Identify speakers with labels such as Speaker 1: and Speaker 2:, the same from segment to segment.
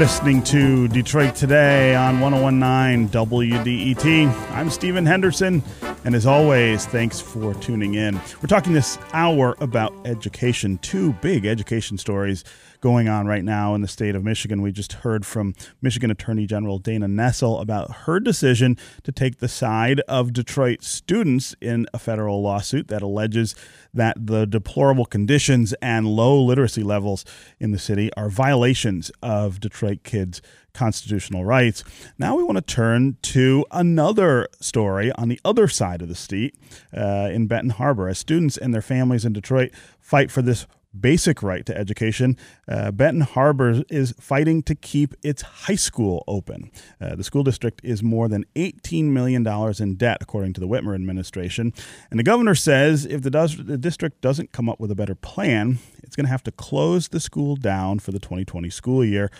Speaker 1: listening to Detroit Today on 1019 WDET. I'm Stephen Henderson, and as always, thanks for tuning in. We're talking this hour about education, two big education stories going on right now in the state of Michigan. We just heard from Michigan Attorney General Dana Nessel about her decision to take the side of Detroit students in a federal lawsuit that alleges that the deplorable conditions and low literacy levels in the city are violations of Detroit kids' constitutional rights. Now we want to turn to another story on the other side of the state uh, in Benton Harbor as students and their families in Detroit fight for this basic right to education, uh, Benton Harbor is fighting to keep its high school open. Uh, the school district is more than $18 million in debt, according to the Whitmer administration. And the governor says if the, does, the district doesn't come up with a better plan, it's going to have to close the school down for the 2020 school year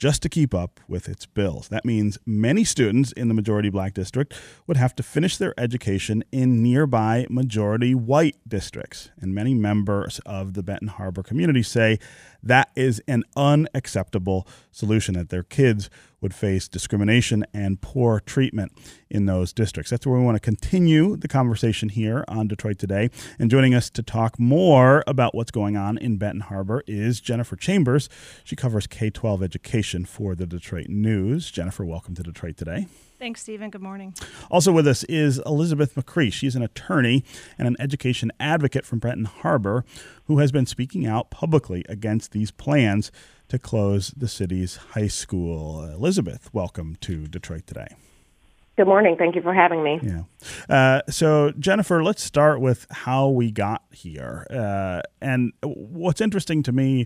Speaker 1: just to keep up with its bills. That means many students in the majority black district would have to finish their education in nearby majority white districts. And many members of the Benton Harbor community say that is an unacceptable solution, that their kids would face discrimination and poor treatment in those districts. That's where we want to continue the conversation here on Detroit Today. And joining us to talk more about what's going on in Benton Harbor is Jennifer Chambers. She covers K 12 education for the Detroit News. Jennifer, welcome to Detroit Today.
Speaker 2: Thanks, Stephen. Good morning.
Speaker 1: Also with us is Elizabeth McCree. She's an attorney and an education advocate from Benton Harbor who has been speaking out publicly against these plans to close the city's high school. Elizabeth, welcome to Detroit today.
Speaker 3: Good morning. Thank you for having me.
Speaker 1: Yeah. Uh, so, Jennifer, let's start with how we got here. Uh, and what's interesting to me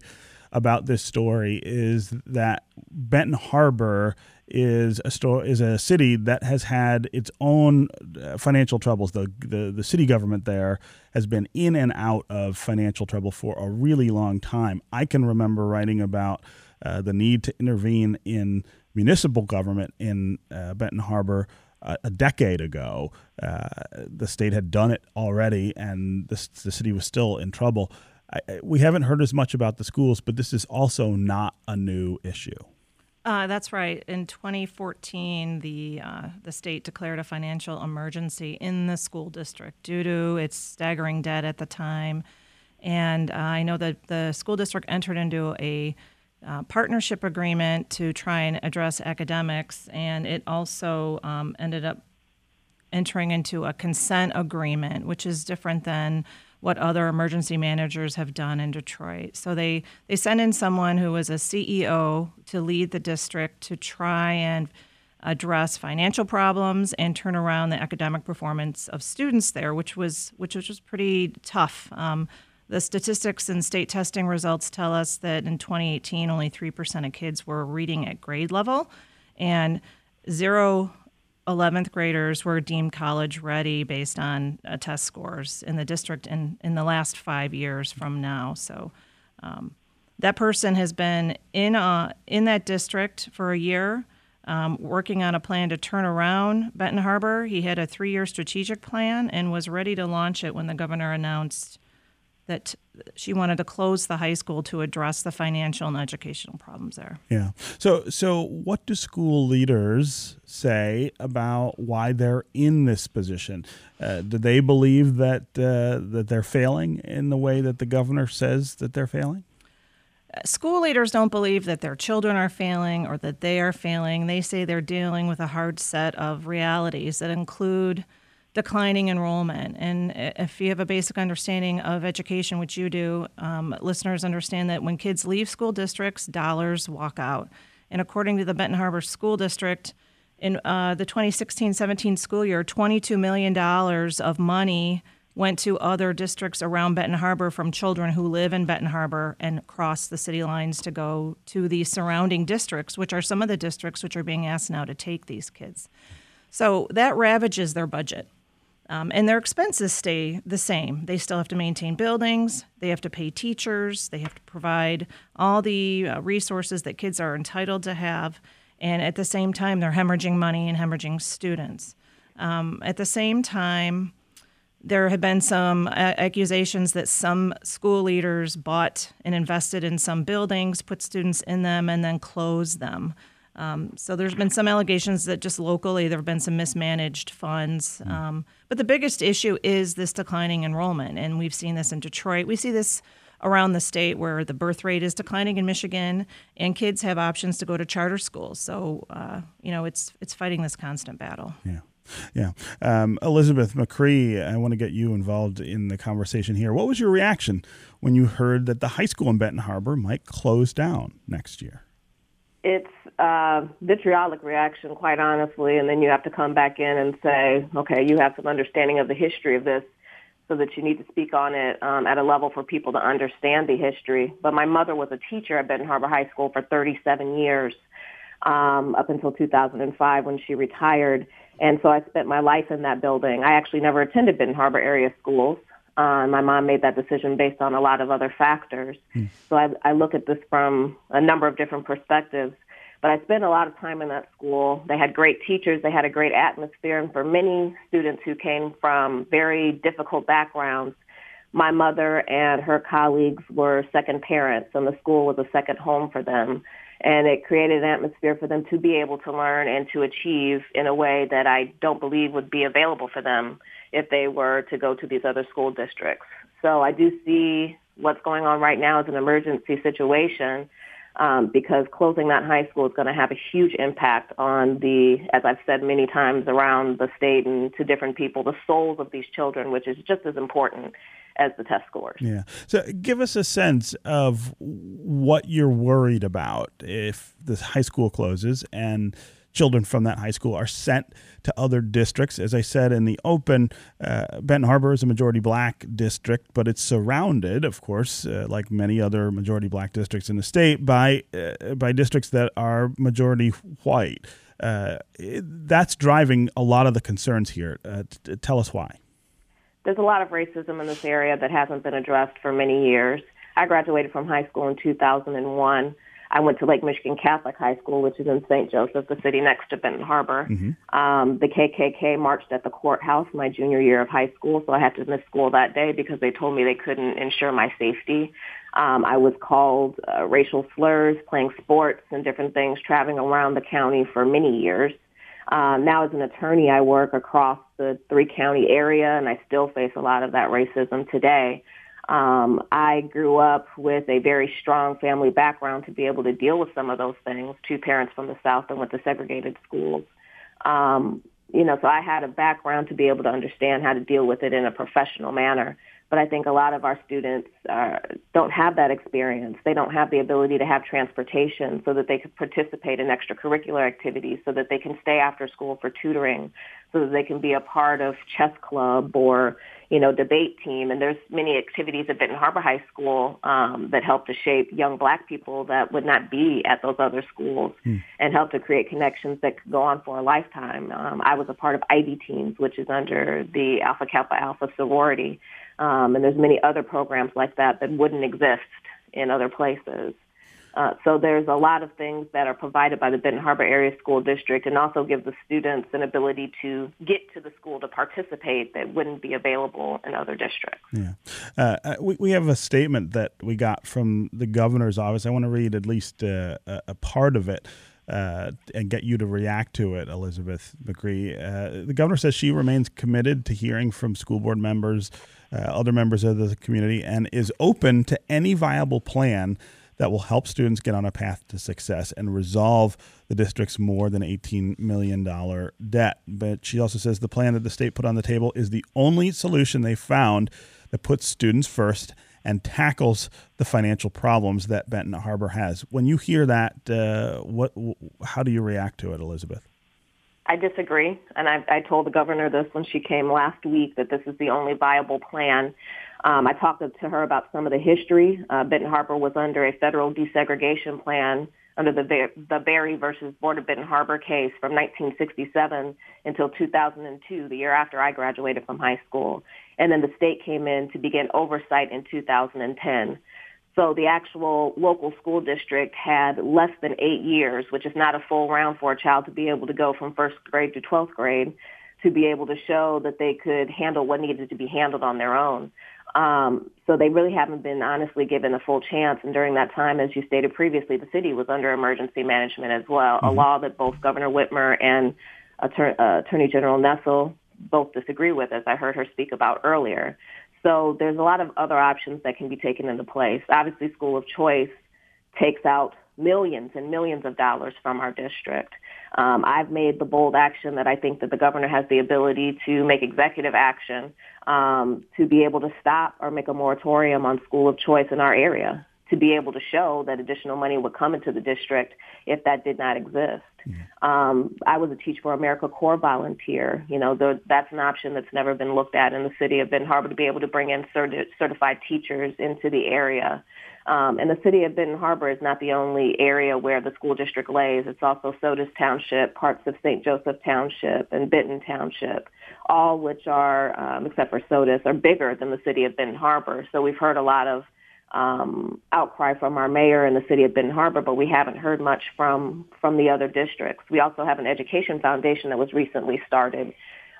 Speaker 1: about this story is that Benton Harbor is a store is a city that has had its own uh, financial troubles. The, the the city government there has been in and out of financial trouble for a really long time. I can remember writing about uh, the need to intervene in municipal government in uh, Benton Harbor uh, a decade ago. Uh, the state had done it already, and the, the city was still in trouble. I, we haven't heard as much about the schools, but this is also not a new issue.
Speaker 2: Uh, that's right. In 2014, the uh, the state declared a financial emergency in the school district due to its staggering debt at the time, and uh, I know that the school district entered into a uh, partnership agreement to try and address academics, and it also um, ended up entering into a consent agreement, which is different than what other emergency managers have done in Detroit. So they they sent in someone who was a CEO to lead the district to try and address financial problems and turn around the academic performance of students there, which was which was just pretty tough. Um, the statistics and state testing results tell us that in 2018, only 3% of kids were reading at grade level, and zero 11th graders were deemed college ready based on uh, test scores in the district in, in the last five years from now. So um, that person has been in, uh, in that district for a year. Um, working on a plan to turn around Benton Harbor. He had a three year strategic plan and was ready to launch it when the governor announced that she wanted to close the high school to address the financial and educational problems there.
Speaker 1: Yeah. So so what do school leaders say about why they're in this position? Uh, do they believe that uh, that they're failing in the way that the governor says that they're failing?
Speaker 2: Uh, school leaders don't believe that their children are failing or that they are failing. They say they're dealing with a hard set of realities that include declining enrollment. And if you have a basic understanding of education, which you do, um, listeners understand that when kids leave school districts, dollars walk out. And according to the Benton Harbor School District, in uh, the 2016 17 school year, $22 million of money went to other districts around Benton Harbor from children who live in Benton Harbor and cross the city lines to go to the surrounding districts, which are some of the districts which are being asked now to take these kids. So that ravages their budget. Um, and their expenses stay the same. They still have to maintain buildings, they have to pay teachers, they have to provide all the uh, resources that kids are entitled to have. And at the same time, they're hemorrhaging money and hemorrhaging students. Um, at the same time, there have been some uh, accusations that some school leaders bought and invested in some buildings, put students in them, and then closed them. Um, so there's been some allegations that just locally there have been some mismanaged funds. Mm. Um, but the biggest issue is this declining enrollment, and we've seen this in Detroit. We see this around the state where the birth rate is declining in Michigan, and kids have options to go to charter schools. So uh, you know it's it's fighting this constant battle.
Speaker 1: Yeah. Yeah. Um, Elizabeth McCree, I want to get you involved in the conversation here. What was your reaction when you heard that the high school in Benton Harbor might close down next year?
Speaker 3: It's a vitriolic reaction, quite honestly, and then you have to come back in and say, okay, you have some understanding of the history of this so that you need to speak on it um, at a level for people to understand the history. But my mother was a teacher at Benton Harbor High School for 37 years um, up until 2005 when she retired. And so I spent my life in that building. I actually never attended Benton Harbor area schools. Uh, my mom made that decision based on a lot of other factors. Hmm. So I, I look at this from a number of different perspectives. But I spent a lot of time in that school. They had great teachers. They had a great atmosphere. And for many students who came from very difficult backgrounds, my mother and her colleagues were second parents, and the school was a second home for them and it created an atmosphere for them to be able to learn and to achieve in a way that I don't believe would be available for them if they were to go to these other school districts. So I do see what's going on right now as an emergency situation um, because closing that high school is going to have a huge impact on the, as I've said many times around the state and to different people, the souls of these children, which is just as important as the test scores.
Speaker 1: Yeah. So give us a sense of what you're worried about if the high school closes and children from that high school are sent to other districts. As I said in the open, uh, Benton Harbor is a majority black district, but it's surrounded, of course, uh, like many other majority black districts in the state, by uh, by districts that are majority white. Uh, that's driving a lot of the concerns here. Uh, t- tell us why
Speaker 3: there's a lot of racism in this area that hasn't been addressed for many years. I graduated from high school in 2001. I went to Lake Michigan Catholic High School, which is in St. Joseph, the city next to Benton Harbor. Mm-hmm. Um, the KKK marched at the courthouse my junior year of high school, so I had to miss school that day because they told me they couldn't ensure my safety. Um, I was called uh, racial slurs, playing sports and different things, traveling around the county for many years. Um, now, as an attorney, I work across the three county area, and I still face a lot of that racism today. Um, I grew up with a very strong family background to be able to deal with some of those things. Two parents from the South and went to segregated schools. Um, you know, so I had a background to be able to understand how to deal with it in a professional manner. But I think a lot of our students uh, don't have that experience. They don't have the ability to have transportation so that they can participate in extracurricular activities, so that they can stay after school for tutoring, so that they can be a part of chess club or you know debate team. And there's many activities at Benton Harbor High School um, that help to shape young Black people that would not be at those other schools, hmm. and help to create connections that could go on for a lifetime. Um, I was a part of Ivy Teams, which is under the Alpha Kappa Alpha sorority. Um, and there's many other programs like that that wouldn't exist in other places. Uh, so there's a lot of things that are provided by the Benton Harbor Area School District and also give the students an ability to get to the school to participate that wouldn't be available in other districts.
Speaker 1: Yeah. Uh, uh we, we have a statement that we got from the governor's office. I want to read at least uh, a, a part of it uh, and get you to react to it, Elizabeth McCree. Uh, the governor says she remains committed to hearing from school board members, uh, other members of the community, and is open to any viable plan that will help students get on a path to success and resolve the district's more than $18 million debt. But she also says the plan that the state put on the table is the only solution they found that puts students first and tackles the financial problems that Benton Harbor has. When you hear that, uh, what, how do you react to it, Elizabeth?
Speaker 3: I disagree, and I, I told the governor this when she came last week that this is the only viable plan. Um, I talked to her about some of the history. Uh, Benton Harbor was under a federal desegregation plan under the the Berry versus Board of Benton Harbor case from 1967 until 2002, the year after I graduated from high school. And then the state came in to begin oversight in 2010. So the actual local school district had less than eight years, which is not a full round for a child to be able to go from first grade to 12th grade, to be able to show that they could handle what needed to be handled on their own. Um, so they really haven't been honestly given a full chance. And during that time, as you stated previously, the city was under emergency management as well, mm-hmm. a law that both Governor Whitmer and Attorney, uh, Attorney General Nessel both disagree with, as I heard her speak about earlier. So there's a lot of other options that can be taken into place. Obviously, school of choice takes out millions and millions of dollars from our district. Um, I've made the bold action that I think that the governor has the ability to make executive action um, to be able to stop or make a moratorium on school of choice in our area to be able to show that additional money would come into the district if that did not exist. Mm-hmm. Um, I was a Teach for America Corps volunteer. You know, the, that's an option that's never been looked at in the city of Benton Harbor to be able to bring in certi- certified teachers into the area. Um, and the city of Benton Harbor is not the only area where the school district lays. It's also Sodus Township, parts of St. Joseph Township, and Benton Township, all which are, um, except for Sodus, are bigger than the city of Benton Harbor. So we've heard a lot of um, outcry from our mayor in the city of Benton Harbor, but we haven't heard much from from the other districts. We also have an education foundation that was recently started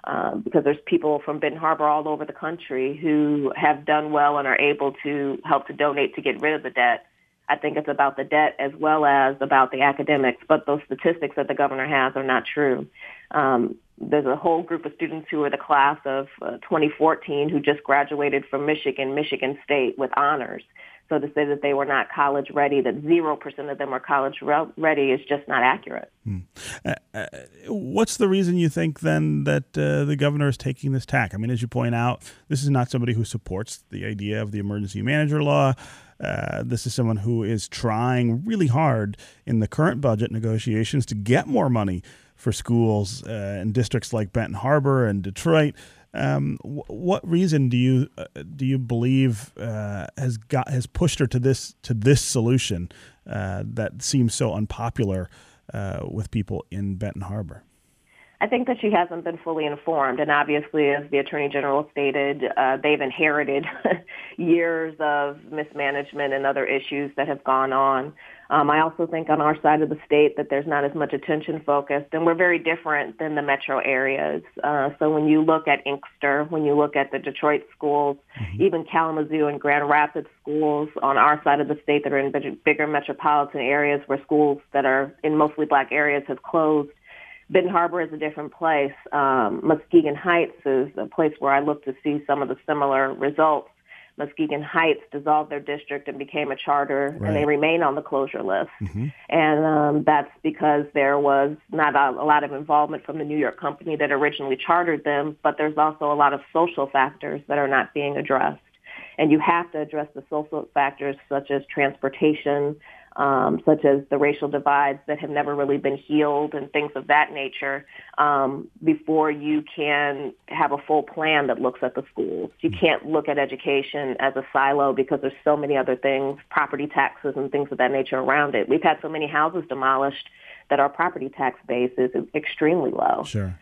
Speaker 3: um, because there's people from Benton Harbor all over the country who have done well and are able to help to donate to get rid of the debt. I think it's about the debt as well as about the academics, but those statistics that the governor has are not true. Um, there's a whole group of students who are the class of uh, 2014 who just graduated from Michigan, Michigan State with honors. So to say that they were not college ready, that 0% of them were college ready is just not accurate. Hmm.
Speaker 1: Uh, uh, what's the reason you think then that uh, the governor is taking this tack? I mean, as you point out, this is not somebody who supports the idea of the emergency manager law. Uh, this is someone who is trying really hard in the current budget negotiations to get more money for schools uh, in districts like Benton Harbor and Detroit. Um, wh- what reason do you uh, do you believe uh, has got has pushed her to this to this solution uh, that seems so unpopular uh, with people in Benton Harbor?
Speaker 3: I think that she hasn't been fully informed, and obviously, as the attorney general stated, uh, they've inherited years of mismanagement and other issues that have gone on. Um, I also think on our side of the state that there's not as much attention focused, and we're very different than the metro areas. Uh, so when you look at Inkster, when you look at the Detroit schools, mm-hmm. even Kalamazoo and Grand Rapids schools on our side of the state that are in bigger metropolitan areas where schools that are in mostly black areas have closed, Benton Harbor is a different place. Um, Muskegon Heights is a place where I look to see some of the similar results. Muskegon Heights dissolved their district and became a charter, right. and they remain on the closure list. Mm-hmm. And um, that's because there was not a, a lot of involvement from the New York company that originally chartered them, but there's also a lot of social factors that are not being addressed. And you have to address the social factors such as transportation, um, such as the racial divides that have never really been healed and things of that nature um, before you can have a full plan that looks at the schools. You mm-hmm. can't look at education as a silo because there's so many other things, property taxes and things of that nature around it. We've had so many houses demolished that our property tax base is extremely low.
Speaker 1: Sure.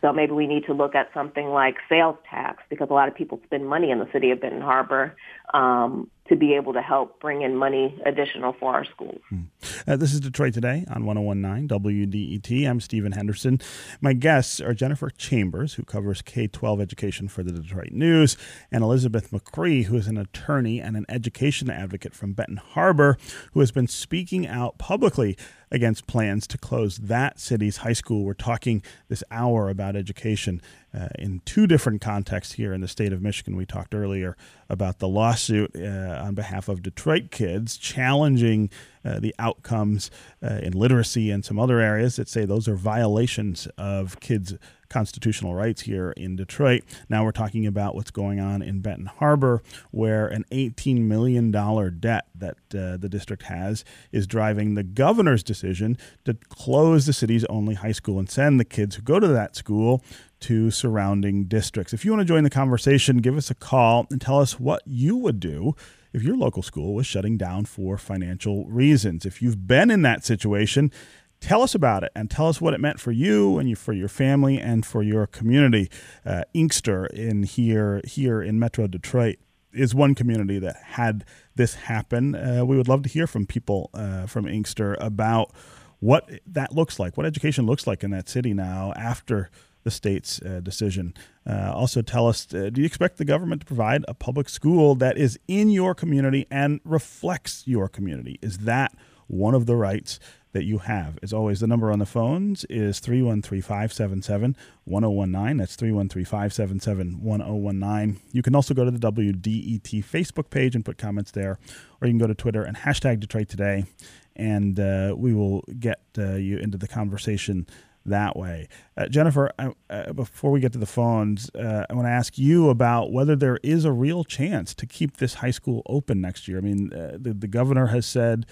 Speaker 3: So maybe we need to look at something like sales tax because a lot of people spend money in the city of Benton Harbor um, to be able to help bring in money additional for our schools. Hmm.
Speaker 1: Uh, this is Detroit Today on 1019 WDET. I'm Stephen Henderson. My guests are Jennifer Chambers, who covers K 12 education for the Detroit News, and Elizabeth McCree, who is an attorney and an education advocate from Benton Harbor, who has been speaking out publicly against plans to close that city's high school. We're talking this hour about education uh, in two different contexts here in the state of Michigan. We talked earlier about the lawsuit uh, on behalf of Detroit kids challenging uh, the outcomes uh, in literacy and some other areas that say those are violations of kids' constitutional rights here in Detroit. Now we're talking about what's going on in Benton Harbor, where an $18 million debt that uh, the district has is driving the governor's decision to close the city's only high school and send the kids who go to that school to surrounding districts. If you want to join the conversation, give us a call and tell us what you would do if your local school was shutting down for financial reasons. If you've been in that situation, tell us about it and tell us what it meant for you and you, for your family and for your community. Uh, Inkster in here here in Metro Detroit is one community that had this happen. Uh, we would love to hear from people uh, from Inkster about what that looks like, what education looks like in that city now after the state's uh, decision. Uh, also, tell us uh, do you expect the government to provide a public school that is in your community and reflects your community? Is that one of the rights that you have. As always, the number on the phones is 313 577 1019. That's 313 577 1019. You can also go to the WDET Facebook page and put comments there, or you can go to Twitter and hashtag Detroit Today, and uh, we will get uh, you into the conversation that way. Uh, Jennifer, uh, before we get to the phones, uh, I want to ask you about whether there is a real chance to keep this high school open next year. I mean, uh, the, the governor has said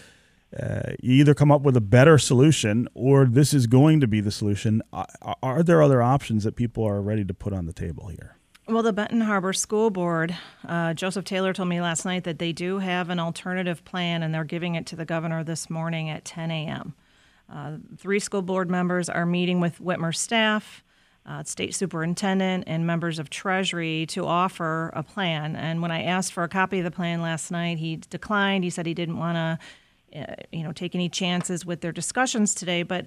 Speaker 1: uh, you either come up with a better solution or this is going to be the solution. Are, are there other options that people are ready to put on the table here?
Speaker 2: Well, the Benton Harbor School Board, uh, Joseph Taylor told me last night that they do have an alternative plan and they're giving it to the governor this morning at 10 a.m. Uh, three school board members are meeting with Whitmer staff, uh, state superintendent, and members of Treasury to offer a plan. And when I asked for a copy of the plan last night, he declined. He said he didn't want to uh, you know, take any chances with their discussions today. But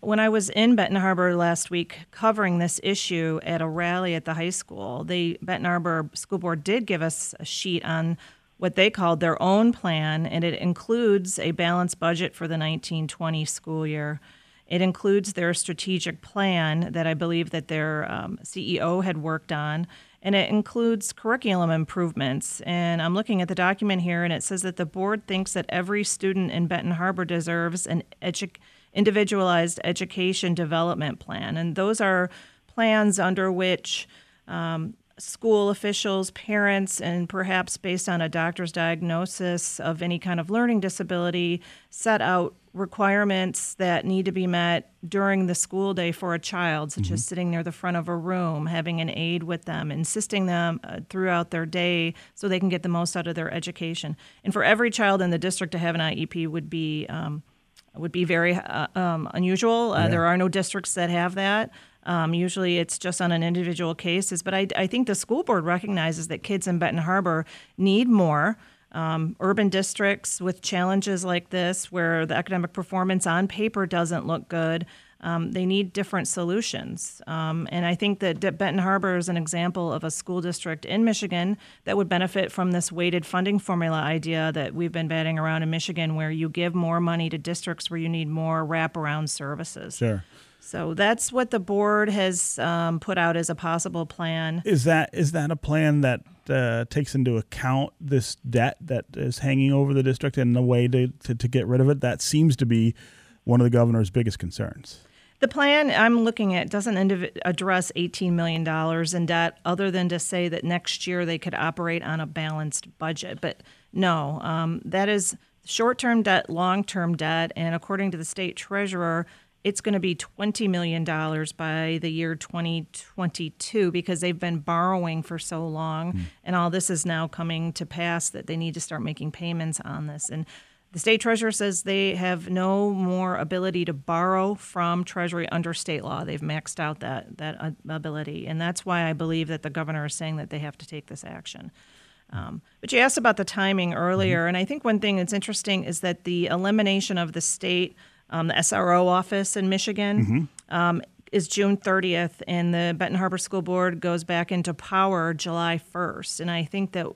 Speaker 2: when I was in Benton Harbor last week covering this issue at a rally at the high school, the Benton Harbor School Board did give us a sheet on what they called their own plan, and it includes a balanced budget for the 1920 school year. It includes their strategic plan that I believe that their um, CEO had worked on and it includes curriculum improvements. And I'm looking at the document here, and it says that the board thinks that every student in Benton Harbor deserves an edu- individualized education development plan. And those are plans under which um, school officials, parents, and perhaps based on a doctor's diagnosis of any kind of learning disability, set out requirements that need to be met during the school day for a child, such mm-hmm. as sitting near the front of a room, having an aide with them, insisting them uh, throughout their day so they can get the most out of their education. And for every child in the district to have an IEP would be um, would be very uh, um, unusual. Uh, yeah. There are no districts that have that. Um, usually it's just on an individual cases, but I, I think the school board recognizes that kids in Benton Harbor need more. Um, urban districts with challenges like this, where the academic performance on paper doesn't look good, um, they need different solutions. Um, and I think that Benton Harbor is an example of a school district in Michigan that would benefit from this weighted funding formula idea that we've been batting around in Michigan, where you give more money to districts where you need more wraparound services.
Speaker 1: Sure.
Speaker 2: So that's what the board has um, put out as a possible plan.
Speaker 1: Is that is that a plan that uh, takes into account this debt that is hanging over the district and the way to, to, to get rid of it? That seems to be one of the governor's biggest concerns.
Speaker 2: The plan I'm looking at doesn't indiv- address $18 million in debt, other than to say that next year they could operate on a balanced budget. But no, um, that is short term debt, long term debt. And according to the state treasurer, it's going to be $20 million by the year 2022 because they've been borrowing for so long. Mm. And all this is now coming to pass that they need to start making payments on this. And the state treasurer says they have no more ability to borrow from Treasury under state law. They've maxed out that, that ability. And that's why I believe that the governor is saying that they have to take this action. Um, but you asked about the timing earlier, mm-hmm. and I think one thing that's interesting is that the elimination of the state um, the SRO office in Michigan. Mm-hmm. Um, is June 30th, and the Benton Harbor School Board goes back into power July 1st. And I think that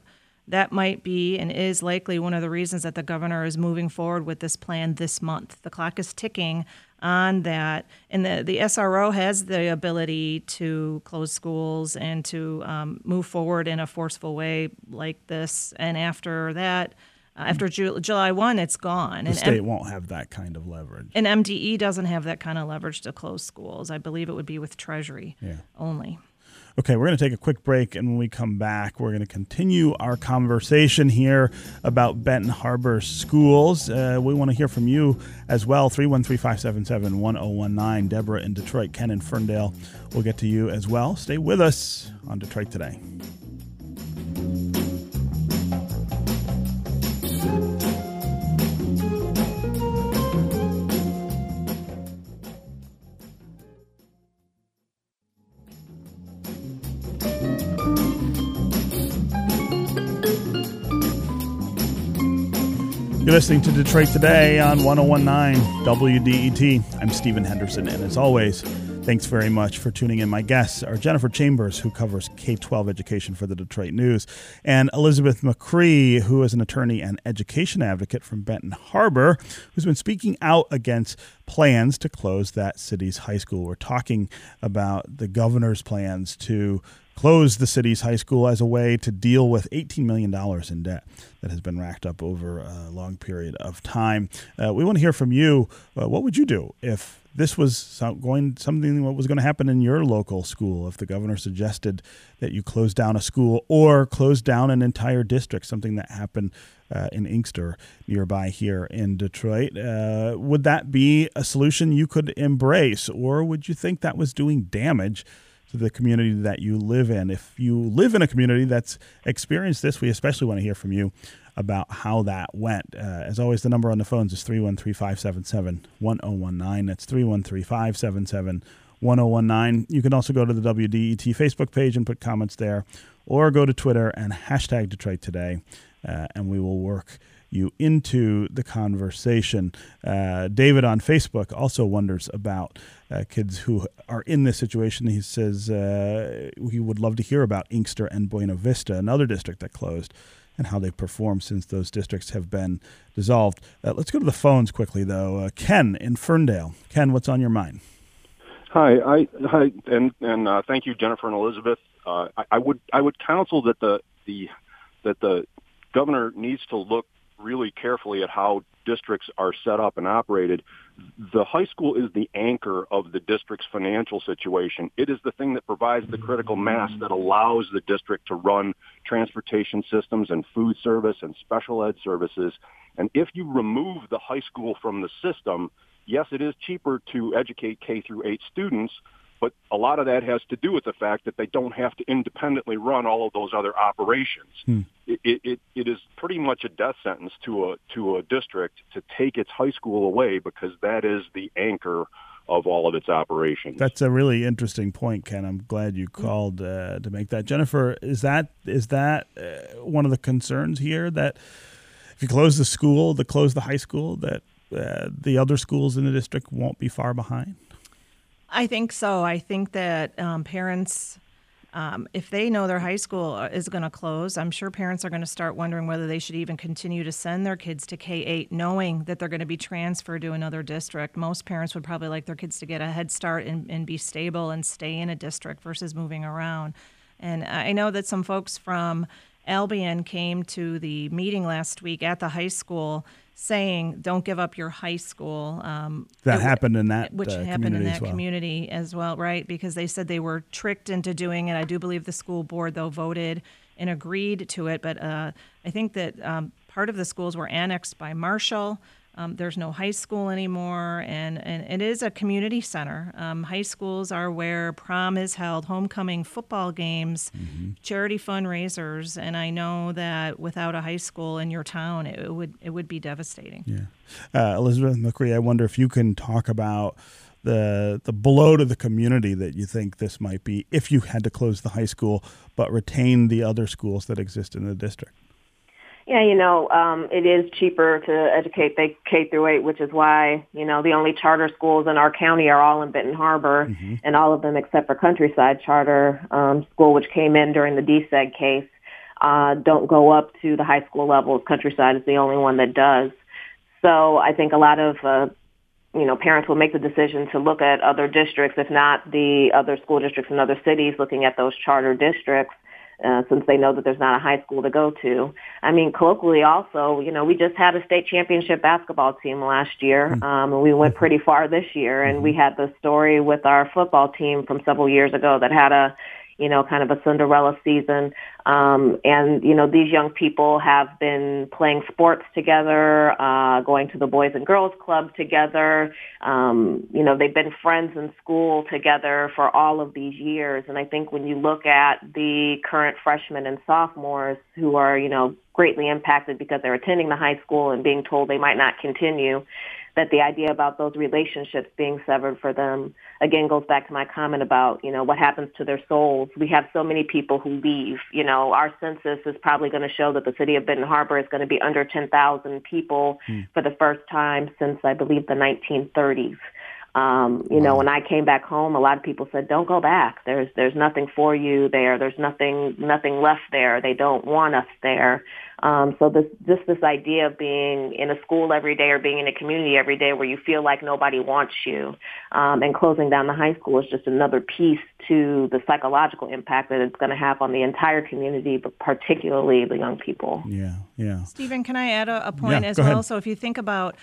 Speaker 2: that might be and is likely one of the reasons that the governor is moving forward with this plan this month. The clock is ticking on that, and the, the SRO has the ability to close schools and to um, move forward in a forceful way like this. And after that, uh, after Ju- July 1, it's gone.
Speaker 1: The
Speaker 2: and
Speaker 1: state M- won't have that kind of leverage.
Speaker 2: And MDE doesn't have that kind of leverage to close schools. I believe it would be with Treasury
Speaker 1: yeah.
Speaker 2: only.
Speaker 1: Okay, we're going to take a quick break, and when we come back, we're going to continue our conversation here about Benton Harbor schools. Uh, we want to hear from you as well. 313 577 1019. Deborah in Detroit, Ken in Ferndale. We'll get to you as well. Stay with us on Detroit Today. Listening to Detroit Today on 1019 WDET. I'm Stephen Henderson, and as always, Thanks very much for tuning in. My guests are Jennifer Chambers, who covers K 12 education for the Detroit News, and Elizabeth McCree, who is an attorney and education advocate from Benton Harbor, who's been speaking out against plans to close that city's high school. We're talking about the governor's plans to close the city's high school as a way to deal with $18 million in debt that has been racked up over a long period of time. Uh, we want to hear from you. Uh, what would you do if this was going something what was going to happen in your local school if the governor suggested that you close down a school or close down an entire district, something that happened uh, in Inkster nearby here in Detroit. Uh, would that be a solution you could embrace, or would you think that was doing damage? The community that you live in. If you live in a community that's experienced this, we especially want to hear from you about how that went. Uh, as always, the number on the phones is 313 577 1019. That's 313 577 1019. You can also go to the WDET Facebook page and put comments there, or go to Twitter and hashtag Detroit Today, uh, and we will work you into the conversation. Uh, David on Facebook also wonders about uh, kids who are in this situation. He says uh, he would love to hear about Inkster and Buena Vista, another district that closed and how they perform since those districts have been dissolved. Uh, let's go to the phones quickly, though. Uh, Ken in Ferndale. Ken, what's on your mind?
Speaker 4: Hi, I, hi, and and uh, thank you, Jennifer and Elizabeth. Uh, I, I would I would counsel that the the that the governor needs to look really carefully at how districts are set up and operated, the high school is the anchor of the district's financial situation. It is the thing that provides the critical mass that allows the district to run transportation systems and food service and special ed services. And if you remove the high school from the system, yes, it is cheaper to educate K through 8 students, but a lot of that has to do with the fact that they don't have to independently run all of those other operations. Hmm. It, it, it is pretty much a death sentence to a to a district to take its high school away because that is the anchor of all of its operations.
Speaker 1: That's a really interesting point, Ken. I'm glad you called uh, to make that. Jennifer, is that is that uh, one of the concerns here that if you close the school, to close the high school, that uh, the other schools in the district won't be far behind?
Speaker 2: I think so. I think that um, parents, um, if they know their high school uh, is going to close, I'm sure parents are going to start wondering whether they should even continue to send their kids to K 8, knowing that they're going to be transferred to another district. Most parents would probably like their kids to get a head start and, and be stable and stay in a district versus moving around. And I know that some folks from Albion came to the meeting last week at the high school saying, "Don't give up your high school." Um,
Speaker 1: that it, happened in that
Speaker 2: which
Speaker 1: uh,
Speaker 2: happened in that
Speaker 1: well.
Speaker 2: community as well, right? Because they said they were tricked into doing it. I do believe the school board though voted and agreed to it, but uh, I think that um, part of the schools were annexed by Marshall. Um, there's no high school anymore, and, and it is a community center. Um, high schools are where prom is held, homecoming, football games, mm-hmm. charity fundraisers, and I know that without a high school in your town, it would it would be devastating.
Speaker 1: Yeah, uh, Elizabeth McCree, I wonder if you can talk about the the blow to the community that you think this might be if you had to close the high school but retain the other schools that exist in the district.
Speaker 3: Yeah, you know, um, it is cheaper to educate the K through 8, which is why, you know, the only charter schools in our county are all in Benton Harbor, mm-hmm. and all of them except for Countryside Charter um, School, which came in during the DSEG case, uh, don't go up to the high school levels. Countryside is the only one that does. So I think a lot of, uh, you know, parents will make the decision to look at other districts, if not the other school districts in other cities, looking at those charter districts uh, since they know that there's not a high school to go to. I mean, colloquially also, you know, we just had a state championship basketball team last year, hmm. um, and we went pretty far this year. And we hmm. had the story with our football team from several years ago that had a you know, kind of a Cinderella season. Um, and, you know, these young people have been playing sports together, uh, going to the Boys and Girls Club together. Um, you know, they've been friends in school together for all of these years. And I think when you look at the current freshmen and sophomores who are, you know, greatly impacted because they're attending the high school and being told they might not continue, that the idea about those relationships being severed for them again goes back to my comment about you know what happens to their souls. We have so many people who leave you know. Our census is probably going to show that the city of benton harbor is going to be under 10,000 people hmm. for the first time since i believe the 1930s Um, you know, when I came back home, a lot of people said, "Don't go back. There's there's nothing for you there. There's nothing nothing left there. They don't want us there." Um, so this just this idea of being in a school every day or being in a community every day where you feel like nobody wants you, um, and closing down the high school is just another piece to the psychological impact that it's going to have on the entire community, but particularly the young people.
Speaker 1: Yeah, yeah.
Speaker 2: Stephen, can I add a, a point
Speaker 1: Yeah,
Speaker 2: as well?
Speaker 1: ahead.
Speaker 2: So if you think about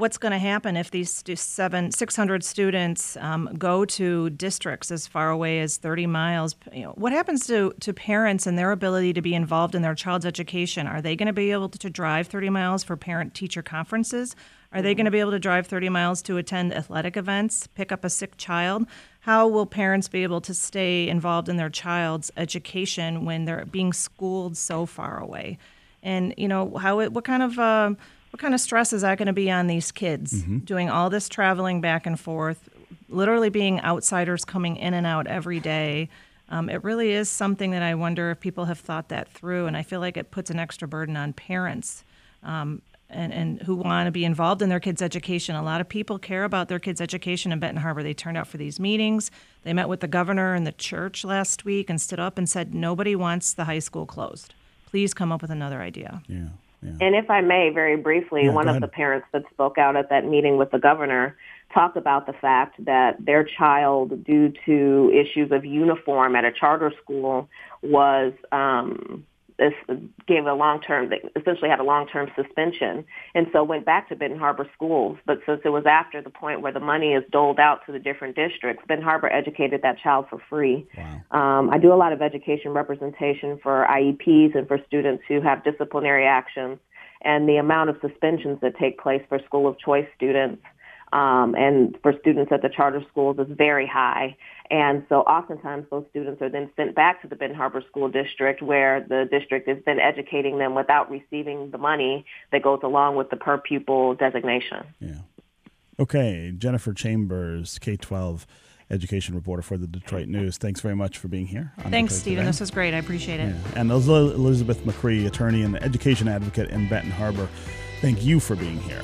Speaker 2: what's going to happen if these seven, 600 students um, go to districts as far away as 30 miles, you know, what happens to, to parents and their ability to be involved in their child's education? Are they going to be able to drive 30 miles for parent-teacher conferences? Are they going to be able to drive 30 miles to attend athletic events, pick up a sick child? How will parents be able to stay involved in their child's education when they're being schooled so far away? And you know how it, what kind of uh, what kind of stress is that going to be on these kids doing all this traveling back and forth, literally being outsiders coming in and out every day? Um, it really is something that I wonder if people have thought that through, and I feel like it puts an extra burden on parents. Um, and, and who want to be involved in their kids' education. A lot of people care about their kids' education in Benton Harbor. They turned out for these meetings. They met with the governor and the church last week and stood up and said, Nobody wants the high school closed. Please come up with another idea.
Speaker 1: Yeah, yeah.
Speaker 3: And if I may, very briefly,
Speaker 1: Yeah,
Speaker 3: one of the parents that spoke out at that meeting with the governor talked about the fact that their child, due to issues of uniform at a charter school, was um, gave a long term, they essentially had a long term suspension, and so went back to Benton Harbor schools. But since it was after the point where the money is doled out to the different districts, Benton Harbor educated that child for free.
Speaker 1: Wow.
Speaker 3: Um, I do a lot of education representation for IEPs and for students who have disciplinary actions, and the amount of suspensions that take place for school of choice students um, and for students at the charter schools is very high. And so oftentimes those students are then sent back to the Benton Harbor School District where the district is then educating them without receiving the money that goes along with the per pupil designation.
Speaker 1: Yeah. Okay, Jennifer Chambers, K 12 education reporter for the Detroit News. Thanks very much for being here.
Speaker 2: Thanks,
Speaker 1: Detroit
Speaker 2: Stephen. This was great. I appreciate it.
Speaker 1: Yeah. And Elizabeth McCree, attorney and education advocate in Benton Harbor. Thank you for being here.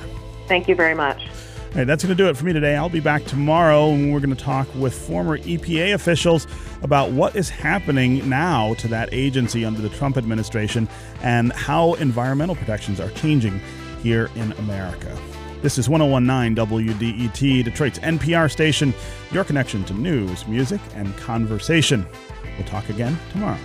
Speaker 3: Thank you very much.
Speaker 1: All right, that's going to do it for me today. I'll be back tomorrow and we're going to talk with former EPA officials about what is happening now to that agency under the Trump administration and how environmental protections are changing here in America. This is 1019 WDET, Detroit's NPR station, your connection to news, music, and conversation. We'll talk again tomorrow.